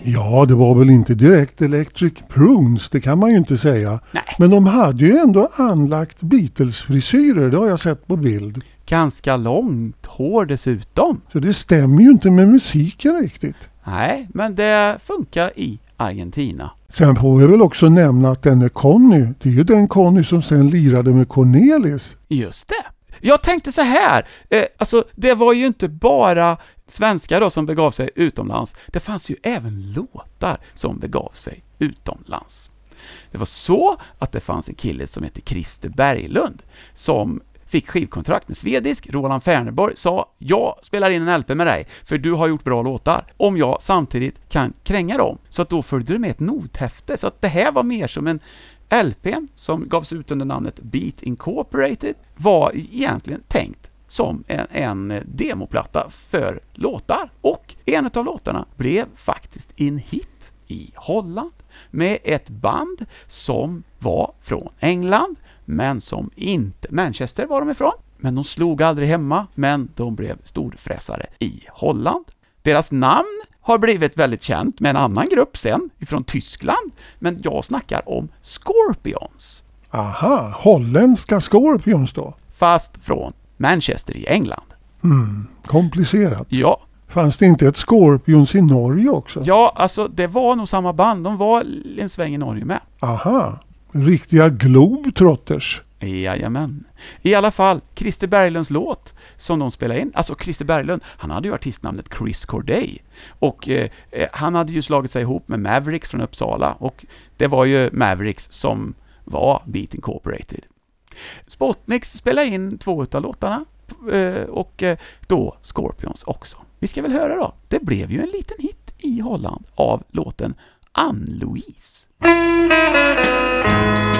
Speaker 2: Ja, det var väl inte direkt Electric Prunes, det kan man ju inte säga.
Speaker 3: Nej.
Speaker 2: Men de hade ju ändå anlagt Beatles-frisyrer, det har jag sett på bild.
Speaker 3: Ganska långt hår dessutom.
Speaker 2: Så det stämmer ju inte med musiken riktigt.
Speaker 3: Nej, men det funkar i Argentina.
Speaker 2: Sen får vi väl också nämna att denne Conny, det är ju den Conny som sen lirade med Cornelis.
Speaker 3: Just det. Jag tänkte så här, eh, alltså det var ju inte bara svenskar då som begav sig utomlands, det fanns ju även låtar som begav sig utomlands. Det var så att det fanns en kille som hette Christer Berglund som fick skivkontrakt med Svedisk. Roland Ferneborg sa ”Jag spelar in en LP med dig, för du har gjort bra låtar, om jag samtidigt kan kränga dem”. Så att då följde det med ett nothäfte, så att det här var mer som en LPn som gavs ut under namnet Beat Incorporated var egentligen tänkt som en, en demoplatta för låtar. Och en av låtarna blev faktiskt en hit i Holland med ett band som var från England, men som inte... Manchester var de ifrån, men de slog aldrig hemma, men de blev storfräsare i Holland. Deras namn har blivit väldigt känt med en annan grupp sen, ifrån Tyskland, men jag snackar om Scorpions,
Speaker 2: Aha, holländska Scorpions då?
Speaker 3: fast från Manchester i England.
Speaker 2: Komplicerat.
Speaker 3: Ja,
Speaker 2: Fanns det inte ett Scorpions i Norge också?
Speaker 3: ja, alltså det var nog samma band, de var en sväng i Norge med.
Speaker 2: Aha, riktiga Globetrotters.
Speaker 3: Jajamän. I alla fall, Christer Berglunds låt som de spelade in, alltså Christer Berglund, han hade ju artistnamnet Chris Corday. Och eh, eh, han hade ju slagit sig ihop med Mavericks från Uppsala och det var ju Mavericks som var Beat Incorporated. Spotnix spelade in två utav låtarna eh, och eh, då Scorpions också. Vi ska väl höra då. Det blev ju en liten hit i Holland av låten Ann-Louise.
Speaker 7: Thank you.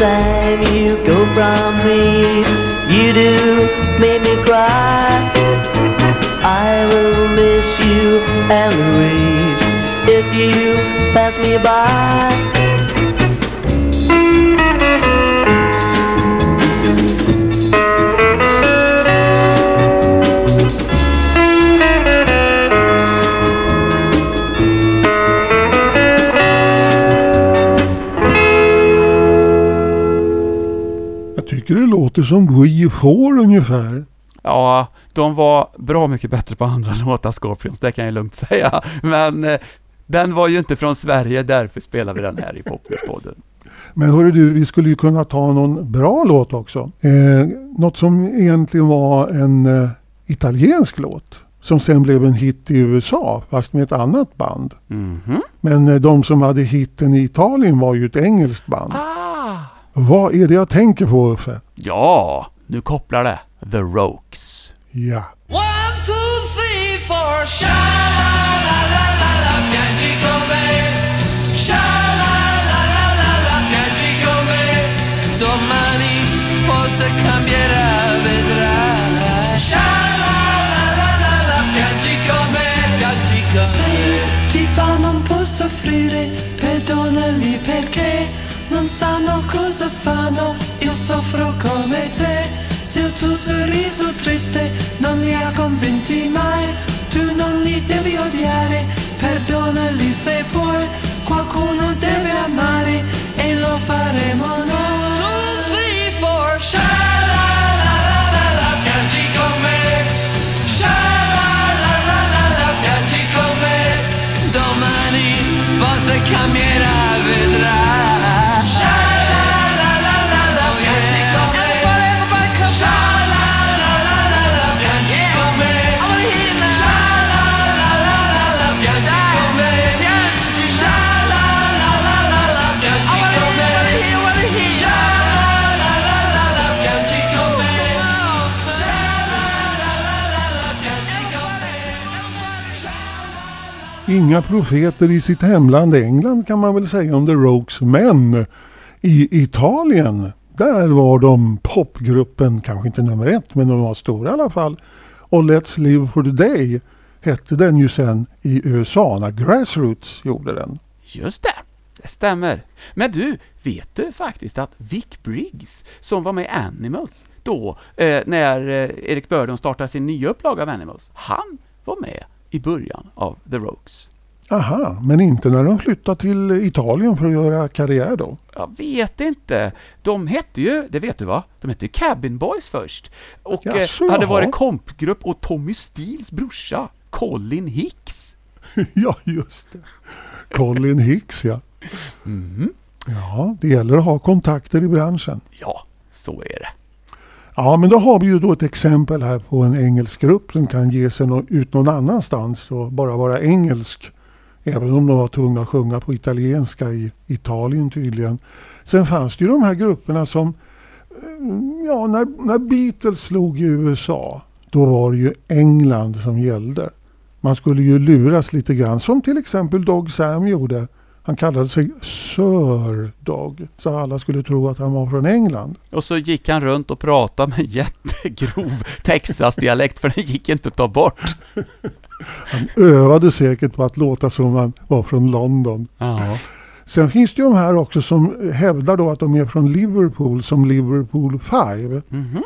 Speaker 7: Time you go from me, you do make me cry. I will miss you, Eloise, if you pass me by.
Speaker 2: Låter som We Four ungefär.
Speaker 3: Ja, de var bra mycket bättre på andra låtar, Scorpions, det kan jag lugnt säga. Men eh, den var ju inte från Sverige, därför spelar vi den här i Popmuspodden.
Speaker 2: Men hörru du, vi skulle ju kunna ta någon bra låt också. Eh, något som egentligen var en eh, italiensk låt. Som sen blev en hit i USA, fast med ett annat band.
Speaker 3: Mhm.
Speaker 2: Men eh, de som hade hitten i Italien var ju ett engelskt band.
Speaker 3: Ah!
Speaker 2: Vad är det jag tänker på Uffe?
Speaker 3: Ja, nu kopplar det. The Rokes.
Speaker 2: Ja.
Speaker 6: One, two, three, four. Sha
Speaker 8: fanno? Io soffro come te. Se il tuo sorriso triste non li ha convinti mai, tu non li devi odiare, perdonali se puoi. Qualcuno deve amare e lo faremo noi. Two, piangi
Speaker 2: unga profeter i sitt hemland England kan man väl säga om The Rokes. Men i Italien, där var de popgruppen, kanske inte nummer ett, men de var stora i alla fall. Och Let's Live for the Day hette den ju sen i USA när Grassroots gjorde den.
Speaker 3: Just det, det stämmer. Men du, vet du faktiskt att Vic Briggs, som var med i Animals, då, eh, när eh, Eric Burdon startade sin nya upplaga av Animals, han var med i början av The Rokes.
Speaker 2: Aha, men inte när de flyttade till Italien för att göra karriär då.
Speaker 3: Jag vet inte. De hette ju, det vet du va? De hette ju Cabin Boys först. Och eh,
Speaker 2: Jaså,
Speaker 3: hade
Speaker 2: jaha.
Speaker 3: varit kompgrupp och Tommy Steels brorsa, Colin Hicks.
Speaker 2: ja, just det. Colin Hicks ja. Ja, det gäller att ha kontakter i branschen.
Speaker 3: Ja, så är det.
Speaker 2: Ja, men då har vi ju då ett exempel här på en engelsk grupp som kan ge sig ut någon annanstans och bara vara engelsk. Även om de var tvungna att sjunga på italienska i Italien tydligen. Sen fanns det ju de här grupperna som, eh, ja när, när Beatles slog i USA, då var det ju England som gällde. Man skulle ju luras lite grann, som till exempel Dog Sam gjorde. Han kallade sig Sir Dog, så alla skulle tro att han var från England.
Speaker 3: Och så gick han runt och pratade med jättegrov Texas-dialekt, för den gick inte att ta bort.
Speaker 2: övade säkert på att låta som han var från London.
Speaker 3: Ja.
Speaker 2: Sen finns det ju de här också som hävdar då att de är från Liverpool som Liverpool 5.
Speaker 3: Mhm.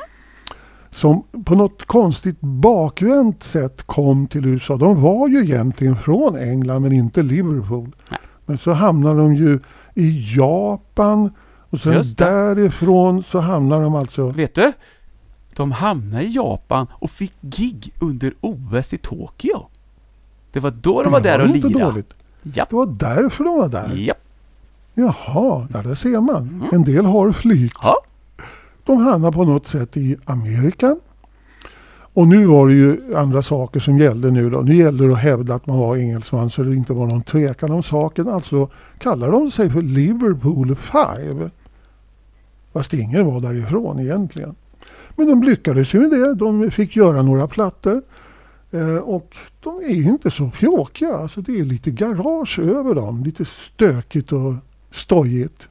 Speaker 2: Som på något konstigt bakvänt sätt kom till USA. De var ju egentligen från England men inte Liverpool.
Speaker 3: Nej.
Speaker 2: Men så hamnar de ju i Japan och sen därifrån så hamnar de alltså...
Speaker 3: Vet du? De hamnade i Japan och fick gig under OS i Tokyo. Det var då de var där och lirade.
Speaker 2: dåligt.
Speaker 3: Japp.
Speaker 2: Det var därför de var där.
Speaker 3: Japp.
Speaker 2: Jaha, där, där ser man. En del har flyt.
Speaker 3: Ja.
Speaker 2: De hamnar på något sätt i Amerika. Och nu var det ju andra saker som gällde nu då. Nu gällde det att hävda att man var engelsman så det inte var någon tvekan om saken. Alltså kallar de sig för Liverpool 5. Fast ingen var därifrån egentligen. Men de lyckades ju med det. De fick göra några plattor. Eh, och de är inte så pjåkiga. Alltså det är lite garage över dem. Lite stökigt och stojigt.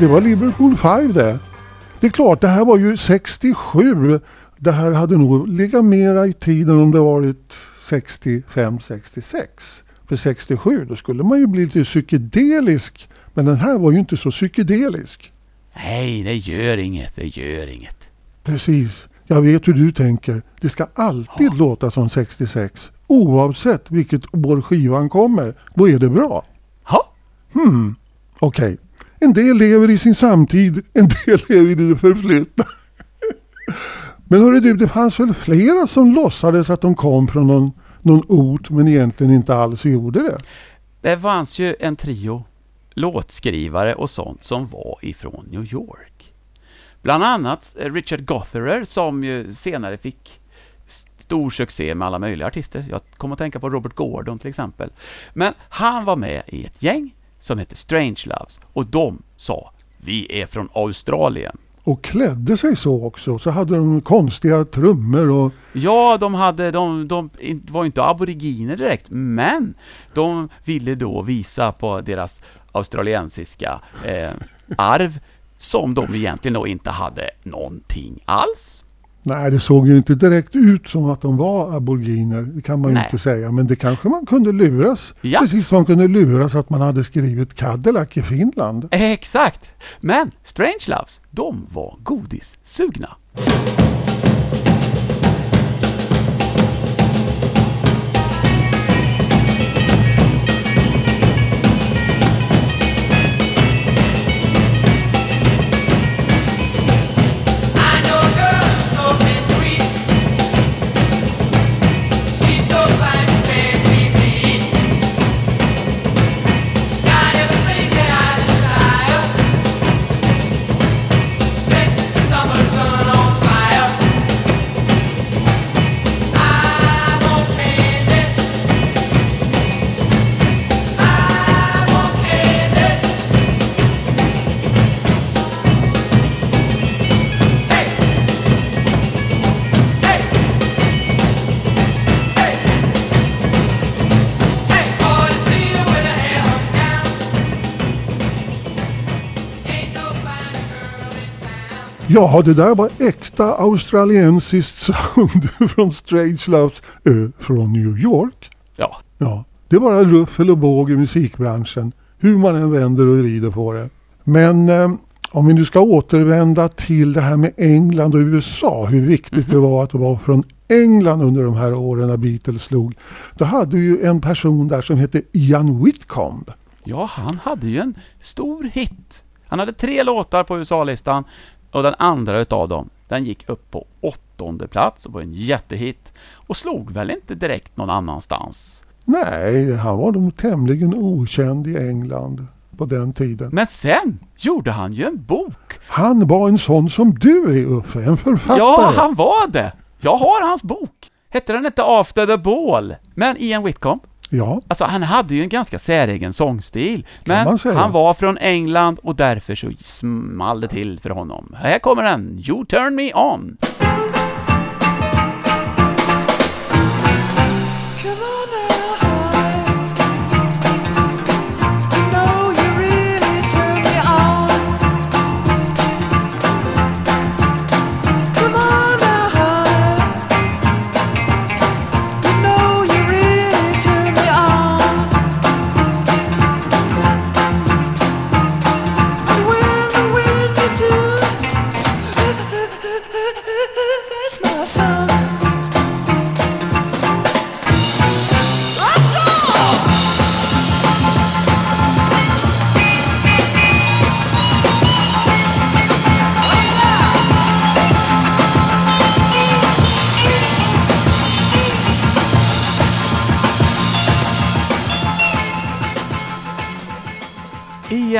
Speaker 2: Det var Liverpool 5 det. Det är klart, det här var ju 67. Det här hade nog legat mera i tiden om det varit 65-66. För 67, då skulle man ju bli lite psykedelisk. Men den här var ju inte så psykedelisk.
Speaker 3: Nej, det gör inget, det gör inget.
Speaker 2: Precis. Jag vet hur du tänker. Det ska alltid låta som 66. Oavsett vilket år skivan kommer. Då är det bra.
Speaker 3: Ja,
Speaker 2: Hmm, okej. En del lever i sin samtid, en del lever i det förflutna. Men hörru du, det fanns väl flera som låtsades att de kom från någon, någon ort men egentligen inte alls gjorde det?
Speaker 3: det fanns ju en trio låtskrivare och sånt som var ifrån New York. Bland annat Richard Gotherer som ju senare fick stor succé med alla möjliga artister. Jag kom att tänka på Robert Gordon till exempel. Men han var med i ett gäng som hette Strange Loves och de sa Vi är från Australien.
Speaker 2: Och klädde sig så också. Så hade de konstiga trummor och
Speaker 3: Ja, de hade, de, de var inte aboriginer direkt, men de ville då visa på deras australiensiska eh, arv, som de egentligen då inte hade någonting alls.
Speaker 2: Nej, det såg ju inte direkt ut som att de var aboriginer. Det kan man ju inte säga. Men det kanske man kunde luras.
Speaker 3: Ja.
Speaker 2: Precis som man kunde luras att man hade skrivit Cadillac i Finland.
Speaker 3: Exakt! Men Strange Loves, de var godissugna.
Speaker 2: Ja, det där var äkta australiensiskt sound från Strange Loves ö, från New York.
Speaker 3: Ja,
Speaker 2: Ja, det är bara ruffel och båg i musikbranschen. Hur man än vänder och vrider på det. Men eh, om vi nu ska återvända till det här med England och USA. Hur viktigt det var att vara från England under de här åren när Beatles slog. Då hade ju en person där som hette Ian Whitcomb.
Speaker 3: ja, han hade ju en stor hit. Han hade tre låtar på USA-listan och den andra utav dem, den gick upp på åttonde plats och var en jättehit och slog väl inte direkt någon annanstans.
Speaker 2: Nej, han var nog tämligen okänd i England på den tiden.
Speaker 3: Men sen gjorde han ju en bok.
Speaker 2: Han var en sån som du är Uffe, en författare.
Speaker 3: Ja, han var det! Jag har hans bok. Hette den inte After the Ball? Men Ian Whitcomb,
Speaker 2: Ja,
Speaker 3: alltså han hade ju en ganska säregen sångstil. Men han var från England och därför så small det till för honom. Här kommer den, You Turn Me On.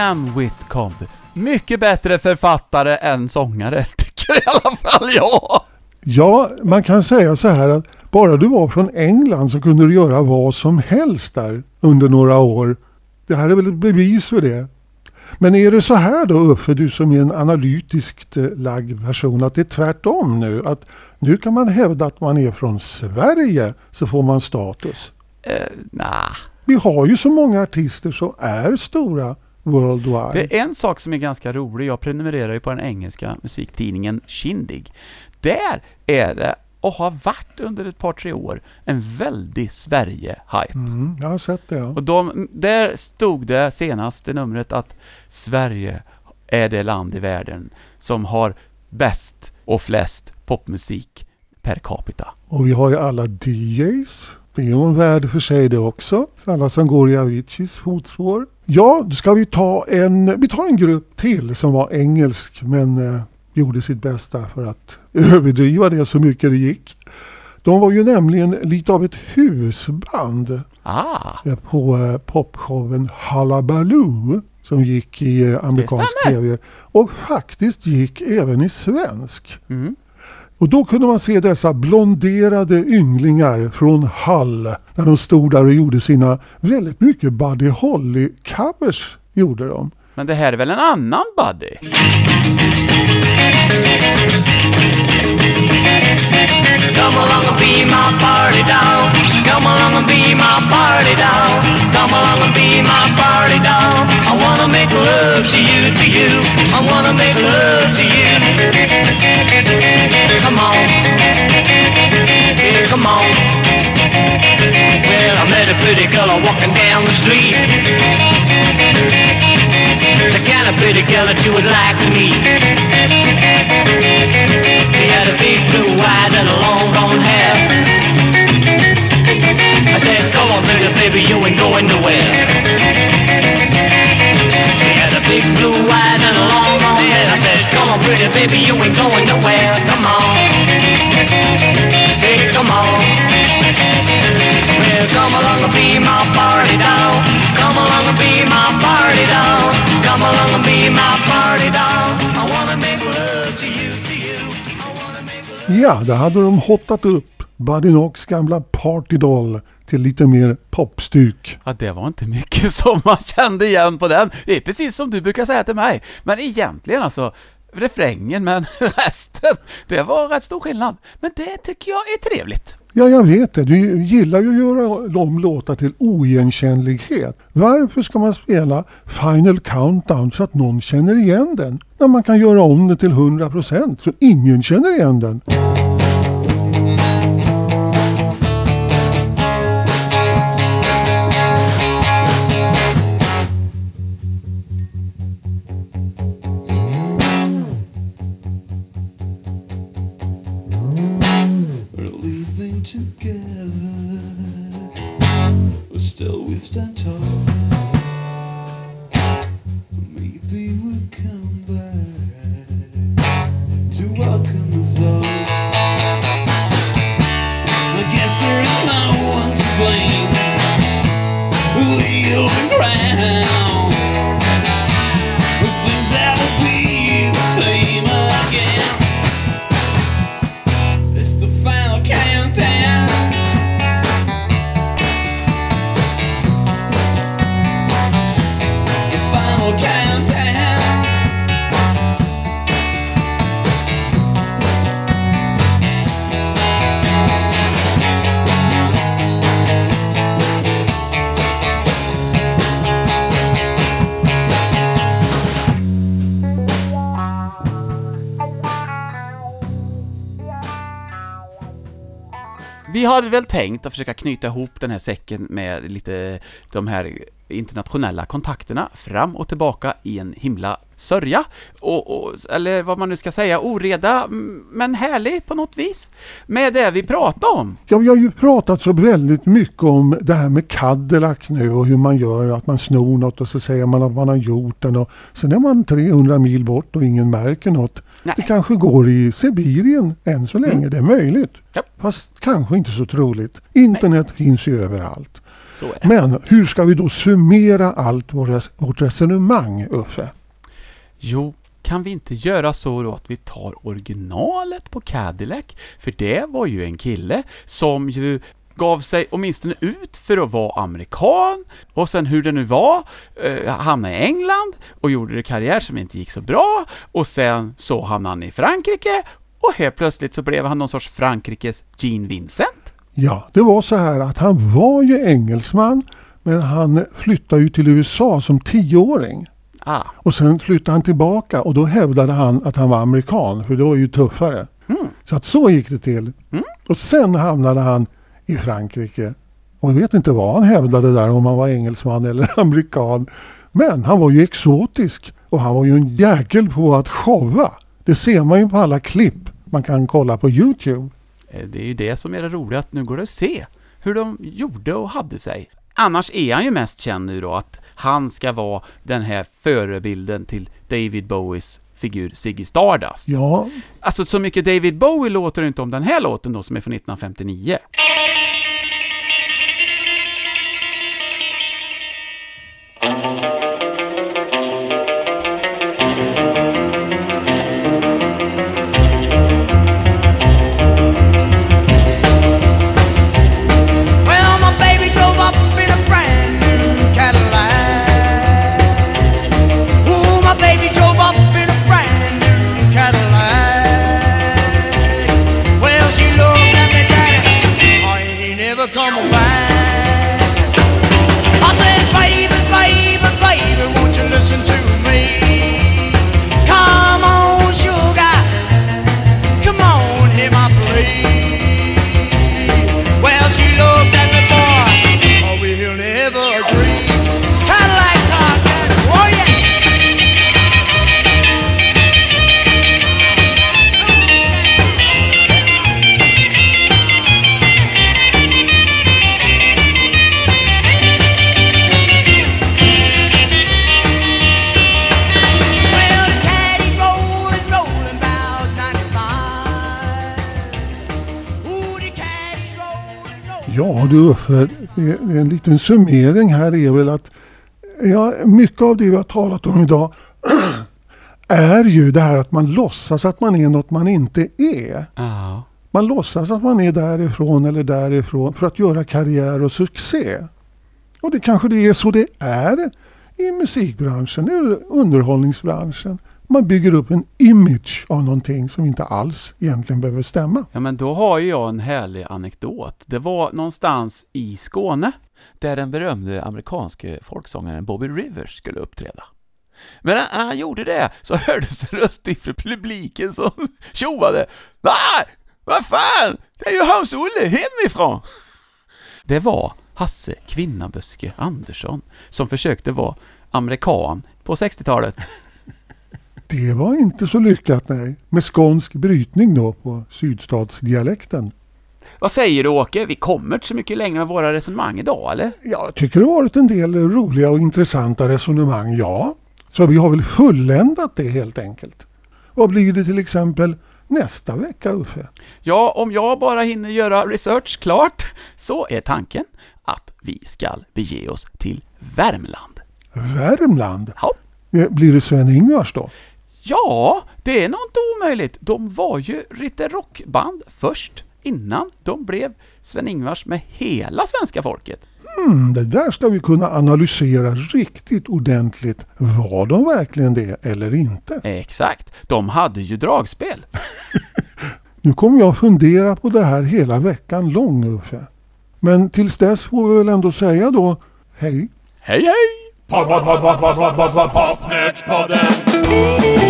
Speaker 3: Ian Whitcomb. Mycket bättre författare än sångare, tycker i alla fall jag.
Speaker 2: Ja, man kan säga så här att bara du var från England så kunde du göra vad som helst där under några år. Det här är väl ett bevis för det. Men är det så här då Uffe, du som är en analytiskt eh, lagd person, att det är tvärtom nu? Att nu kan man hävda att man är från Sverige så får man status.
Speaker 3: Uh, nah.
Speaker 2: Vi har ju så många artister som är stora worldwide.
Speaker 3: Det är en sak som är ganska rolig. Jag prenumererar ju på den engelska musiktidningen Kindig. Där är det, och har varit under ett par, tre år, en väldig Sverige-hype.
Speaker 2: Mm, jag har sett det. Ja.
Speaker 3: Och de, där stod det senaste numret att Sverige är det land i världen som har bäst och flest popmusik per capita.
Speaker 2: Och vi har ju alla DJs. Det är ju en värld för sig det också. Så Alla som går i Aviciis fotspår. Ja, då ska vi ta en, vi tar en grupp till som var engelsk men eh, gjorde sitt bästa för att överdriva det så mycket det gick. De var ju nämligen lite av ett husband
Speaker 3: Ah,
Speaker 2: eh, på eh, popshowen Hullabaloo som gick i eh, amerikansk tv och faktiskt gick även i svensk.
Speaker 3: mm.
Speaker 2: Och då kunde man se dessa blonderade ynglingar från Hull när de stod där och gjorde sina väldigt mycket Buddy Holly-covers. Gjorde de.
Speaker 3: men det här är väl en annan Buddy?
Speaker 4: Come along and be my party doll. Come along and be my party doll. Come along and be my party doll. I wanna make love to you, to you. I wanna make love to you. Come on. Yeah, come on. Well, I met a pretty girl walking down the street. The kind of pretty girl that you would like to meet. She had a big blue eyes and a long blonde hair. I said, come on, pretty baby, you ain't going nowhere. Big blue eyes and long blonde hair. I said, come on, pretty baby, you ain't going nowhere. Come on. Hey, come on. Well, come along and be my party doll. Come along and be my party doll. Come along and be my party doll. I wanna make love.
Speaker 2: Ja, hade de hottat upp Buddy Knox gamla Party Doll till lite mer popstuk.
Speaker 3: Ja, det var inte mycket som man kände igen på den. Det är precis som du brukar säga till mig. Men egentligen alltså, refrängen, men resten, det var rätt stor skillnad. Men det tycker jag är trevligt.
Speaker 2: Ja, jag vet det. Du gillar ju att göra de låtar till oigenkännlighet. Varför ska man spela Final Countdown så att någon känner igen den? När man kan göra om det till 100% så ingen känner igen den.
Speaker 6: Still we stand tall. Maybe we'll come back to welcome us all.
Speaker 3: Vi hade väl tänkt att försöka knyta ihop den här säcken med lite de här internationella kontakterna fram och tillbaka i en himla sörja. Och, och, eller vad man nu ska säga, oreda, men härlig på något vis. Med det vi pratade om.
Speaker 2: Ja, vi har ju pratat så väldigt mycket om det här med Cadillac nu och hur man gör, att man snor något och så säger man att man har gjort den och sen är man 300 mil bort och ingen märker något.
Speaker 3: Nej.
Speaker 2: Det kanske går i Sibirien än så länge, det är möjligt.
Speaker 3: Ja.
Speaker 2: Fast kanske inte så troligt. Internet finns ju överallt. Men hur ska vi då summera allt vårt resonemang, Uffe?
Speaker 3: Jo, kan vi inte göra så då att vi tar originalet på Cadillac? För det var ju en kille som ju gav sig åtminstone ut för att vara amerikan och sen hur det nu var, eh, hamnade i England och gjorde det karriär som inte gick så bra och sen så hamnade han i Frankrike och helt plötsligt så blev han någon sorts Frankrikes Gene Vincent.
Speaker 2: Ja, det var så här att han var ju engelsman men han flyttade ju till USA som tioåring.
Speaker 3: Ah,
Speaker 2: Och sen flyttade han tillbaka och då hävdade han att han var amerikan för det var ju tuffare. Så att så gick det till. Och sen hamnade han i Frankrike. Och jag vet inte vad han hävdade där om han var engelsman eller amerikan. Men han var ju exotisk och han var ju en jäkel på att showa. Det ser man ju på alla klipp man kan kolla på Youtube.
Speaker 3: Eh, det är ju det som är det roliga, att nu går det att se hur de gjorde och hade sig. Annars är han ju mest känd nu då att han ska vara den här förebilden till David Bowies figur Ziggy Stardust.
Speaker 2: Ja,
Speaker 3: Alltså så mycket David Bowie låter det inte om den här låten då som är från 1959.
Speaker 2: En liten summering här är väl att ja, mycket av det vi har talat om idag är ju det här att man låtsas att man är något man inte är.
Speaker 3: Ja.
Speaker 2: Man låtsas att man är därifrån eller därifrån för att göra karriär och succé. Och det kanske det är så det är i musikbranschen, i underhållningsbranschen. Man bygger upp en image av någonting som inte alls egentligen behöver stämma.
Speaker 3: Ja, men då har ju jag en härlig anekdot. Det var någonstans i Skåne där den berömde amerikanske folksångaren Bobby Rivers skulle uppträda. Men när han gjorde det så hördes en röst ifrån publiken som tjoade. Nej, vad fan, det är ju Hans-Olle hemifrån! Det var Hasse Kvinnaböske Andersson som försökte vara amerikan på 60-talet.
Speaker 2: Det var inte så lyckat nej. Med skånsk brytning då på sydstatsdialekten.
Speaker 3: Vad säger du Åke? Vi kommer inte så mycket längre med våra resonemang idag, eller?
Speaker 2: Jag tycker det har varit en del roliga och intressanta resonemang, ja. Så vi har väl fulländat det helt enkelt. Vad blir det till exempel nästa vecka Uffe?
Speaker 3: Ja, om jag bara hinner göra research klart så är tanken att vi ska bege oss till Värmland.
Speaker 2: Värmland?
Speaker 3: Ja,
Speaker 2: Eh, Blir det Sven-Ingvars då?
Speaker 3: Ja det är nog inte omöjligt. De var ju lite rockband först, innan de blev Sven-Ingvars med hela svenska folket.
Speaker 2: Hmm, det där ska vi kunna analysera riktigt ordentligt. Var de verkligen det eller inte?
Speaker 3: Exakt, de hade ju dragspel.
Speaker 2: Nu kommer jag fundera på det här hela veckan lång Uffe. Men tills dess får vi väl ändå säga då hej.
Speaker 3: Hej hej!
Speaker 1: Pod, pod, pod, pod, pod, pod, pod, pod,